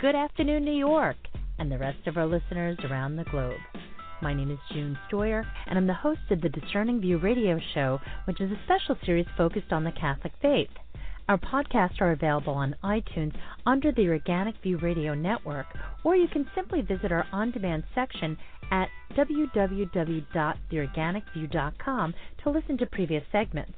good afternoon, New York, and the rest of our listeners around the globe. My name is June Stoyer, and I'm the host of the Discerning View radio show, which is a special series focused on the Catholic faith. Our podcasts are available on iTunes under the Organic View Radio Network, or you can simply visit our on demand section at www.theorganicview.com to listen to previous segments.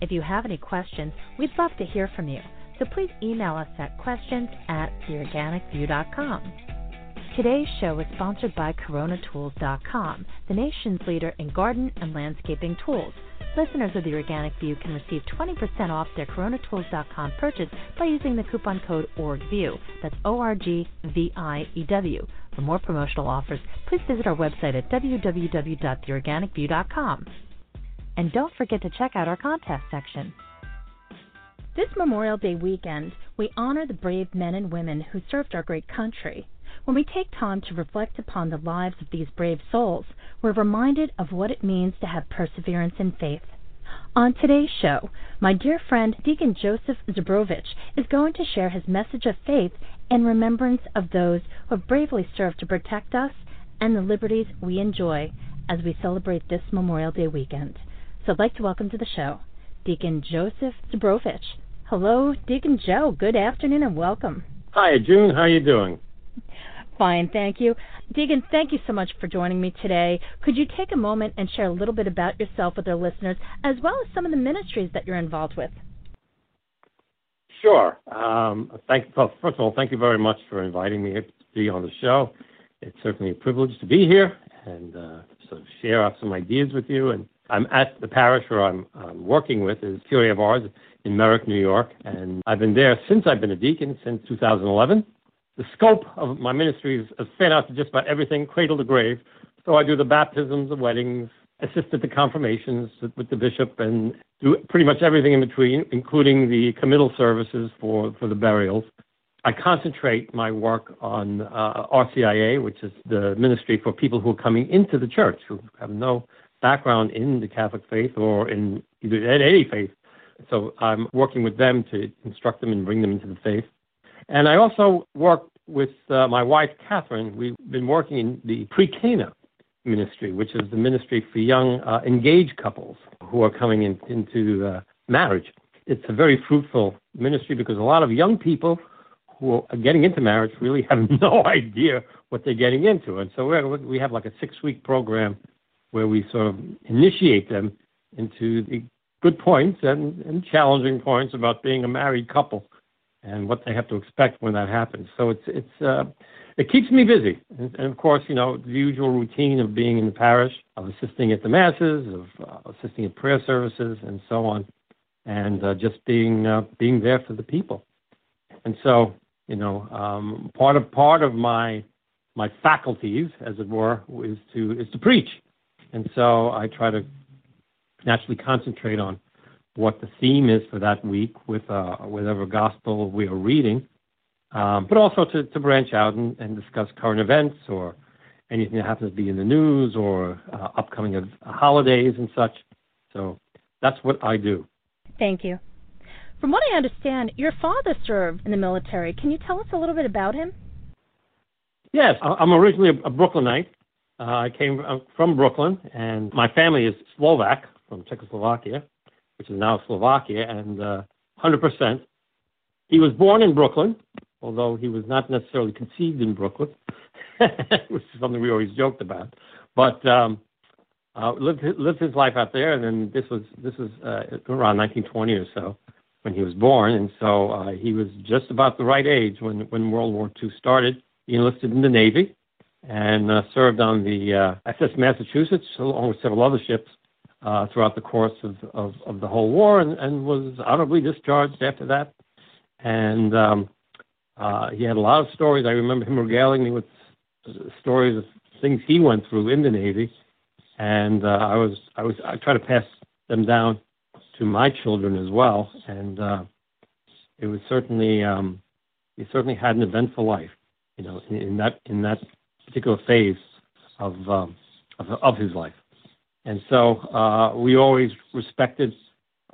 If you have any questions, we'd love to hear from you, so please email us at questions at theorganicview.com. Today's show is sponsored by CoronaTools.com, the nation's leader in garden and landscaping tools. Listeners of the Organic View can receive 20% off their CoronaTools.com purchase by using the coupon code ORGVIEW. That's O R G V I E W. For more promotional offers, please visit our website at www.theorganicview.com. And don't forget to check out our contest section. This Memorial Day weekend, we honor the brave men and women who served our great country. When we take time to reflect upon the lives of these brave souls, we're reminded of what it means to have perseverance in faith. On today's show, my dear friend Deacon Joseph Zubrovich is going to share his message of faith in remembrance of those who have bravely served to protect us and the liberties we enjoy as we celebrate this Memorial Day weekend. So I'd like to welcome to the show Deacon Joseph Zubrovich. Hello, Deacon Joe. Good afternoon and welcome. Hi, June. How are you doing? Fine, thank you. Deacon, thank you so much for joining me today. Could you take a moment and share a little bit about yourself with our listeners, as well as some of the ministries that you're involved with? Sure. Um, thank, well, first of all, thank you very much for inviting me to be on the show. It's certainly a privilege to be here and uh, sort of share out some ideas with you. And I'm at the parish where I'm um, working with is Curé of Ars in Merrick, New York, and I've been there since I've been a deacon since 2011 the scope of my ministry is, fan out to just about everything, cradle to grave. So I do the baptisms, the weddings, assist at the confirmations with the bishop, and do pretty much everything in between, including the committal services for, for the burials. I concentrate my work on uh, RCIA, which is the ministry for people who are coming into the church who have no background in the Catholic faith or in either any faith. So I'm working with them to instruct them and bring them into the faith. And I also work with uh, my wife, Catherine. We've been working in the pre-Cana ministry, which is the ministry for young uh, engaged couples who are coming in, into uh, marriage. It's a very fruitful ministry because a lot of young people who are getting into marriage really have no idea what they're getting into. And so we we have like a six week program where we sort of initiate them into the good points and, and challenging points about being a married couple and what they have to expect when that happens. So it's it's uh, it keeps me busy, and, and, of course, you know the usual routine of being in the parish, of assisting at the masses, of uh, assisting at prayer services, and so on, and uh, just being uh, being there for the people. And so, you know, um, part of part of my my faculties, as it were, is to is to preach, and so I try to naturally concentrate on what the theme is for that week with uh, whatever gospel we are reading, um, but also to, to branch out and, and, discuss current events or anything that happens to be in the news or uh, upcoming of, holidays and such. So that's what I do. Thank you. From what I understand, your father served in the military. Can you tell us a little bit about him? Yes, I'm originally a Brooklynite. Uh, I came from Brooklyn, and my family is Slovak from Czechoslovakia which is now Slovakia, and uh, 100%. He was born in Brooklyn, although he was not necessarily conceived in Brooklyn, which is something we always joked about. But um, uh, lived lived his life out there, and then this was this was uh, around 1920 or so when he was born, and so uh, he was just about the right age when when World War II started. He enlisted in the Navy and uh, served on the uh, SS Massachusetts along with several other ships uh, throughout the course of, of, of, the whole war and, and, was honorably discharged after that. And um, uh, he had a lot of stories. I remember him regaling me with stories of things he went through in the Navy, and uh, I was I was I try to pass them down to my children as well. And uh, it was certainly um, he certainly had an eventful life, you know, in, in that in that particular phase of um, of, of his life. And so uh, we always respected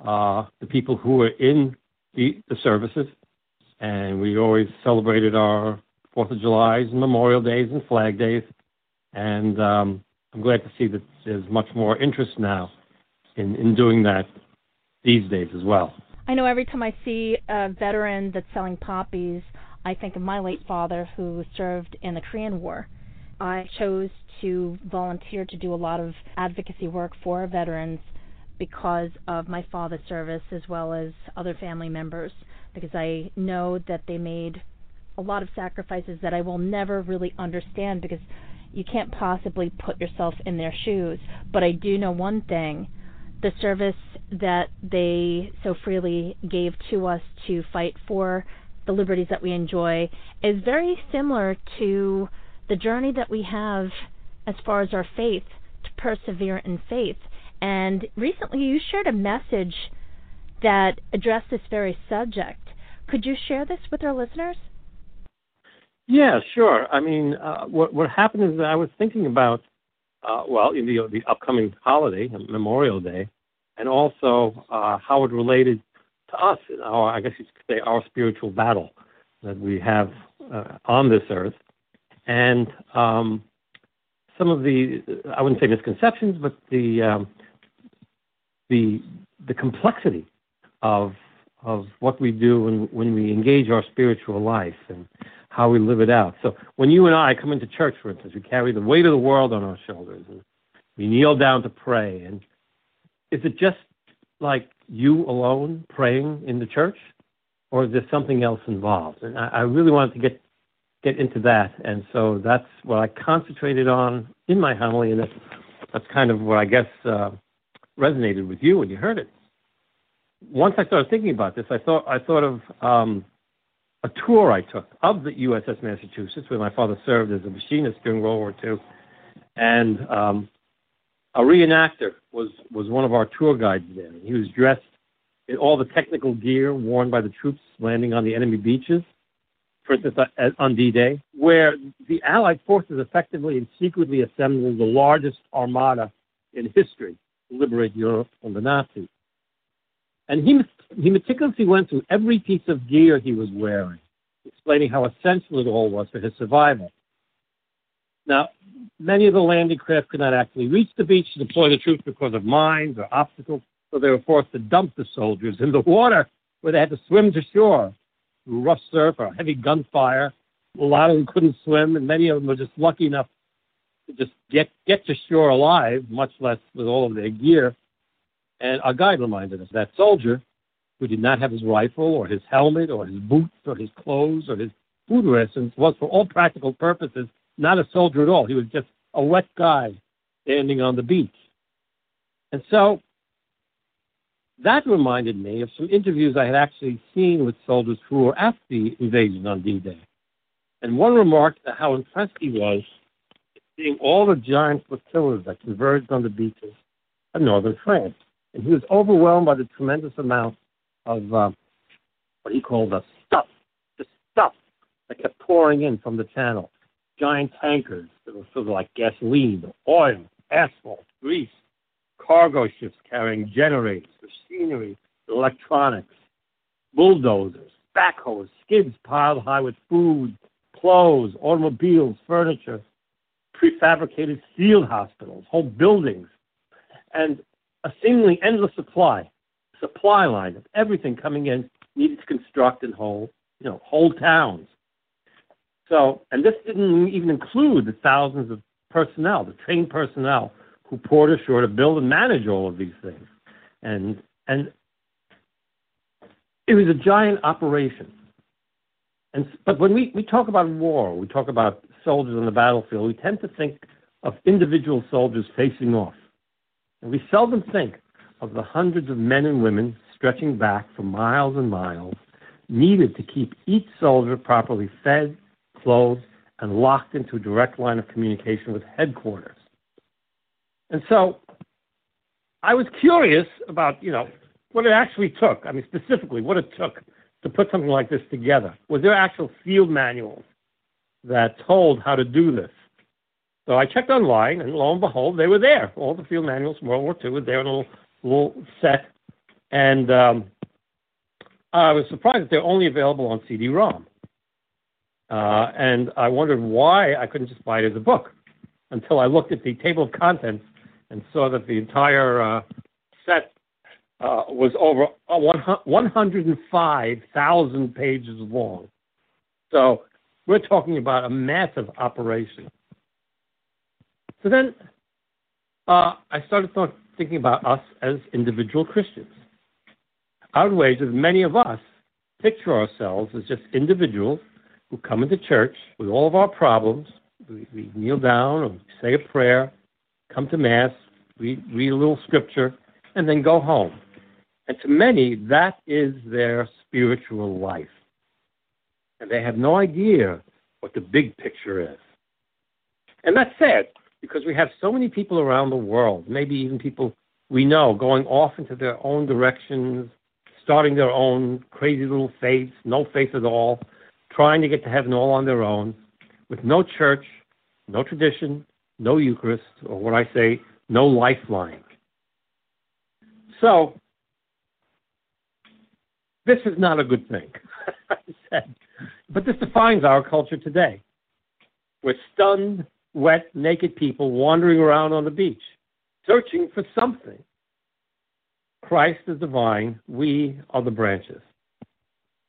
uh, the people who were in the, the services, and we always celebrated our Fourth of July's and Memorial Days and Flag Days, and um, I'm glad to see that there's much more interest now in, in doing that these days as well. I know every time I see a veteran that's selling poppies, I think of my late father who served in the Korean War. I chose to volunteer to do a lot of advocacy work for veterans because of my father's service as well as other family members because I know that they made a lot of sacrifices that I will never really understand because you can't possibly put yourself in their shoes. But I do know one thing the service that they so freely gave to us to fight for the liberties that we enjoy is very similar to the journey that we have as far as our faith to persevere in faith. And recently you shared a message that addressed this very subject. Could you share this with our listeners? Yeah, sure. I mean, uh, what what happened is that I was thinking about, uh, well, in the the upcoming holiday, Memorial Day, and also uh, how it related to us, our I guess you could say our spiritual battle that we have uh, on this earth, and um, some of the I wouldn't say misconceptions, but the um, the the complexity of of what we do when when we engage our spiritual life and how we live it out. So when you and I come into church, for instance, we carry the weight of the world on our shoulders and we kneel down to pray. And is it just like you alone praying in the church, or is there something else involved? And I, I really wanted to get get into that, and so that's what I concentrated on in my homily, and that's, that's kind of what I guess uh, resonated with you when you heard it. Once I started thinking about this, I thought I thought of um, a tour I took of the USS Massachusetts, where my father served as a machinist during World War II, and um, a reenactor was was one of our tour guides there. He was dressed in all the technical gear worn by the troops landing on the enemy beaches, for instance, uh, on D-Day, where the Allied forces effectively and secretly assembled the largest armada in history to liberate Europe from the Nazis. And he, he meticulously went through every piece of gear he was wearing, explaining how essential it all was for his survival. Now, many of the landing craft could not actually reach the beach to deploy the troops because of mines or obstacles, so they were forced to dump the soldiers in the water where they had to swim to shore rough surf or heavy gunfire. A lot of them couldn't swim, and many of them were just lucky enough to just get, get to shore alive, much less with all of their gear. And our guide reminded us that soldier who did not have his rifle or his helmet or his boots or his clothes or his food rations was, for all practical purposes, not a soldier at all. He was just a wet guy standing on the beach. And so that reminded me of some interviews I had actually seen with soldiers who were at the invasion on D Day. And one remarked how impressed he was seeing all the giant flotillas that converged on the beaches of northern France and he was overwhelmed by the tremendous amount of uh, what he called the stuff, the stuff that kept pouring in from the channel. Giant tankers that were filled with like gasoline, oil, asphalt, grease, cargo ships carrying generators, machinery, electronics, bulldozers, backhoes, skids piled high with food, clothes, automobiles, furniture, prefabricated field hospitals, whole buildings. And a seemingly endless supply, supply line of everything coming in needed to construct and hold, you know, whole towns. So, and this didn't even include the thousands of personnel, the trained personnel who poured ashore to build and manage all of these things. And, and it was a giant operation. And, but when we, we talk about war, we talk about soldiers on the battlefield, we tend to think of individual soldiers facing off. And we seldom think of the hundreds of men and women stretching back for miles and miles, needed to keep each soldier properly fed, clothed, and locked into a direct line of communication with headquarters. And so I was curious about, you know, what it actually took. I mean, specifically, what it took to put something like this together. Was there actual field manuals that told how to do this? So I checked online, and lo and behold, they were there. All the field manuals from World War II were there in a little, little set. And um, I was surprised that they're only available on CD-ROM. uh, and I wondered why I couldn't just buy it as a book until I looked at the table of contents and saw that the entire uh, set uh, was over uh, 105,000 pages long. So we're talking about a massive operation. So then uh, I started th- thinking about us as individual Christians. I would wager that many of us picture ourselves as just individuals who come into church with all of our problems. We, we kneel down or say a prayer, come to Mass, read, read a little scripture, and then go home. And to many, that is their spiritual life. And they have no idea what the big picture is. And that's sad because we have so many people around the world, maybe even people we know, going off into their own directions, starting their own crazy little faiths, no faith at all, trying to get to heaven all on their own, with no church, no tradition, no Eucharist, or what I say, no lifeline. So, this is not a good thing. But this defines our culture today. We're stunned, wet, naked people wandering around on the beach, searching for something. Christ is the vine, we are the branches.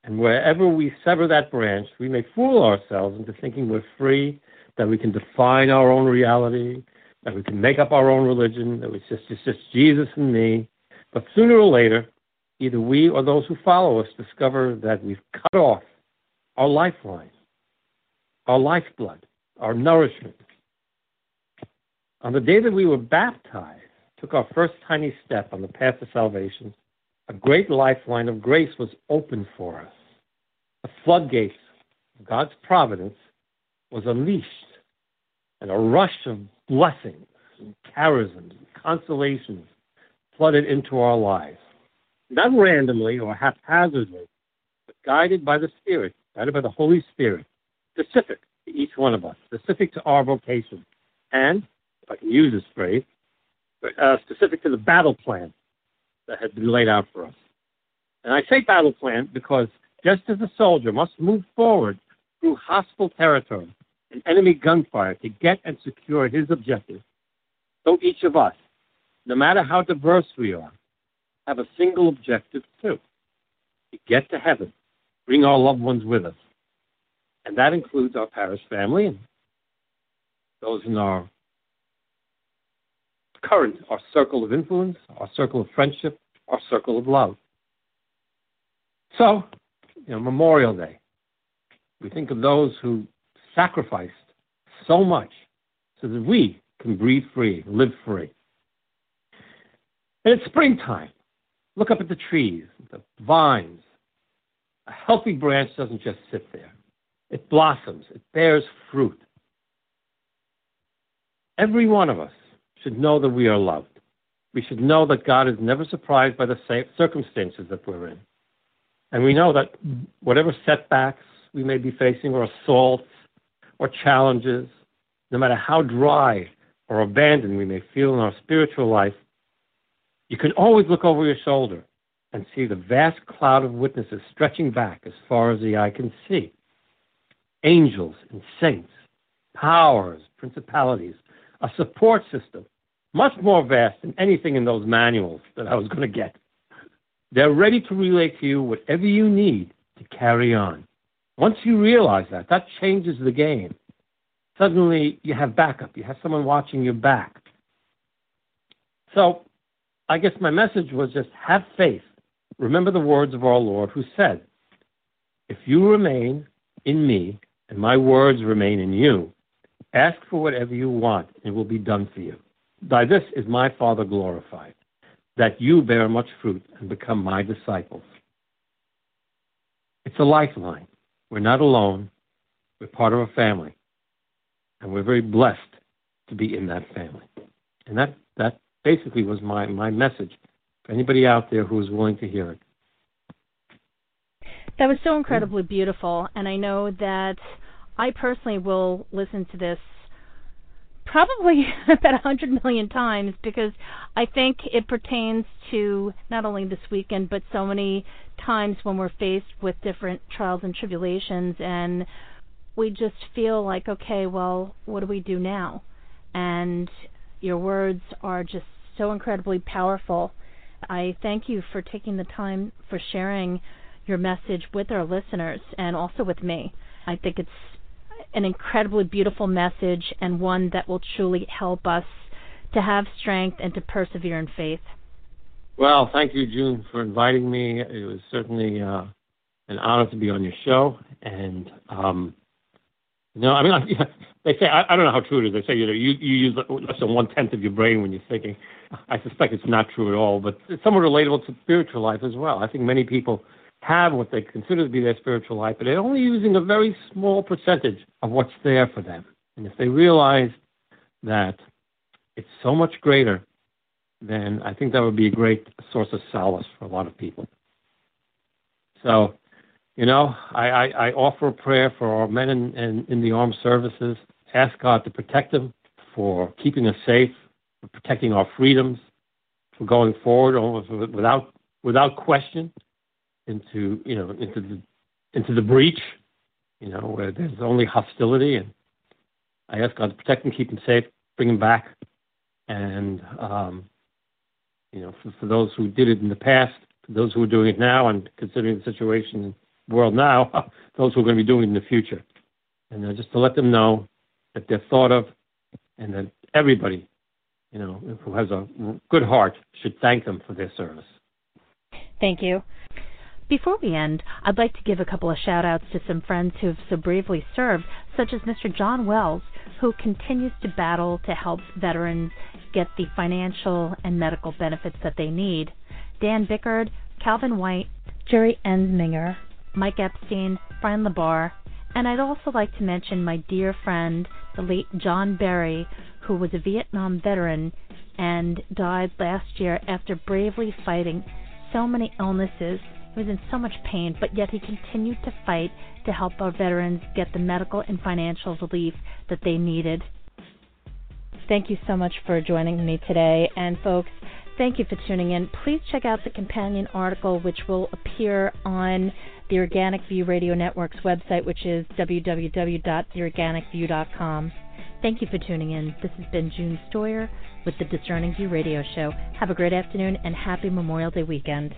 And wherever we sever that branch, we may fool ourselves into thinking we're free, that we can define our own reality, that we can make up our own religion, that it's just, it's just Jesus and me. But sooner or later, either we or those who follow us discover that we've cut off our lifeline, our lifeblood, our nourishment. On the day that we were baptized, took our first tiny step on the path to salvation, a great lifeline of grace was opened for us. The floodgates of God's providence was unleashed, and a rush of blessings and charisms and consolations flooded into our lives. Not randomly or haphazardly, but guided by the Spirit, guided by the Holy Spirit, specific to each one of us, specific to our vocation, and, if I can use this phrase, uh, specific to the battle plan that had been laid out for us. And I say battle plan because just as a soldier must move forward through hostile territory and enemy gunfire to get and secure his objective, so each of us, no matter how diverse we are, have a single objective too to get to heaven, bring our loved ones with us. And that includes our parish family and those in our current, our circle of influence, our circle of friendship, our circle of love. So, you know, Memorial Day, we think of those who sacrificed so much so that we can breathe free, live free. And it's springtime. Look up at the trees, the vines. A healthy branch doesn't just sit there. It blossoms, it bears fruit. Every one of us should know that we are loved. We should know that God is never surprised by the circumstances that we're in. And we know that whatever setbacks we may be facing, or assaults, or challenges, no matter how dry or abandoned we may feel in our spiritual life, you can always look over your shoulder and see the vast cloud of witnesses stretching back as far as the eye can see. Angels and saints, powers, principalities, a support system, much more vast than anything in those manuals that I was going to get. They're ready to relay to you whatever you need to carry on. Once you realize that, that changes the game. Suddenly, you have backup. You have someone watching your back. So, I guess my message was just have faith. Remember the words of our Lord who said, If you remain in me and my words remain in you, Ask for whatever you want, and it will be done for you. By this is my Father glorified, that you bear much fruit and become my disciples. It's a lifeline. We're not alone. We're part of a family. And we're very blessed to be in that family. And that, that basically was my, my message for anybody out there who is willing to hear it. That was so incredibly beautiful. And I know that I personally will listen to this probably about a hundred million times because I think it pertains to not only this weekend but so many times when we're faced with different trials and tribulations and we just feel like, okay, well, what do we do now? And your words are just so incredibly powerful. I thank you for taking the time for sharing your message with our listeners and also with me. I think it's an incredibly beautiful message and one that will truly help us to have strength and to persevere in faith. Well, thank you, June, for inviting me. It was certainly uh, an honor to be on your show. And, um, you know, I mean, they say, I, I don't know how true it is. They say, you know, you, you use less than one tenth of your brain when you're thinking. I suspect it's not true at all, but it's somewhat relatable to spiritual life as well. I think many people have what they consider to be their spiritual life, but they're only using a very small percentage of what's there for them. And if they realize that it's so much greater, then I think that would be a great source of solace for a lot of people. So, you know, I, I, I offer a prayer for our men in, in, in the armed services. Ask God to protect them, for keeping us safe, for protecting our freedoms, for going forward without without question into you know into the into the breach, you know, where there's only hostility. And I ask God to protect them, keep them safe, bring them back, and um, you know, for, for those who did it in the past, for those who are doing it now, and considering the situation in the world now, those who are going to be doing it in the future, and uh, just to let them know that they're thought of, and that everybody, you know, who has a good heart should thank them for their service. Thank you. Before we end, I'd like to give a couple of shout outs to some friends who have so bravely served, such as Mr. John Wells, who continues to battle to help veterans get the financial and medical benefits that they need, Dan Bickard, Calvin White, Jerry Ensminger, Mike Epstein, Brian LaBar, and I'd also like to mention my dear friend, the late John Berry, who was a Vietnam veteran and died last year after bravely fighting so many illnesses he was in so much pain, but yet he continued to fight to help our veterans get the medical and financial relief that they needed. Thank you so much for joining me today. And, folks, thank you for tuning in. Please check out the companion article, which will appear on the Organic View Radio Network's website, which is www.theorganicview.com. Thank you for tuning in. This has been June Stoyer with the Discerning View Radio Show. Have a great afternoon and happy Memorial Day weekend.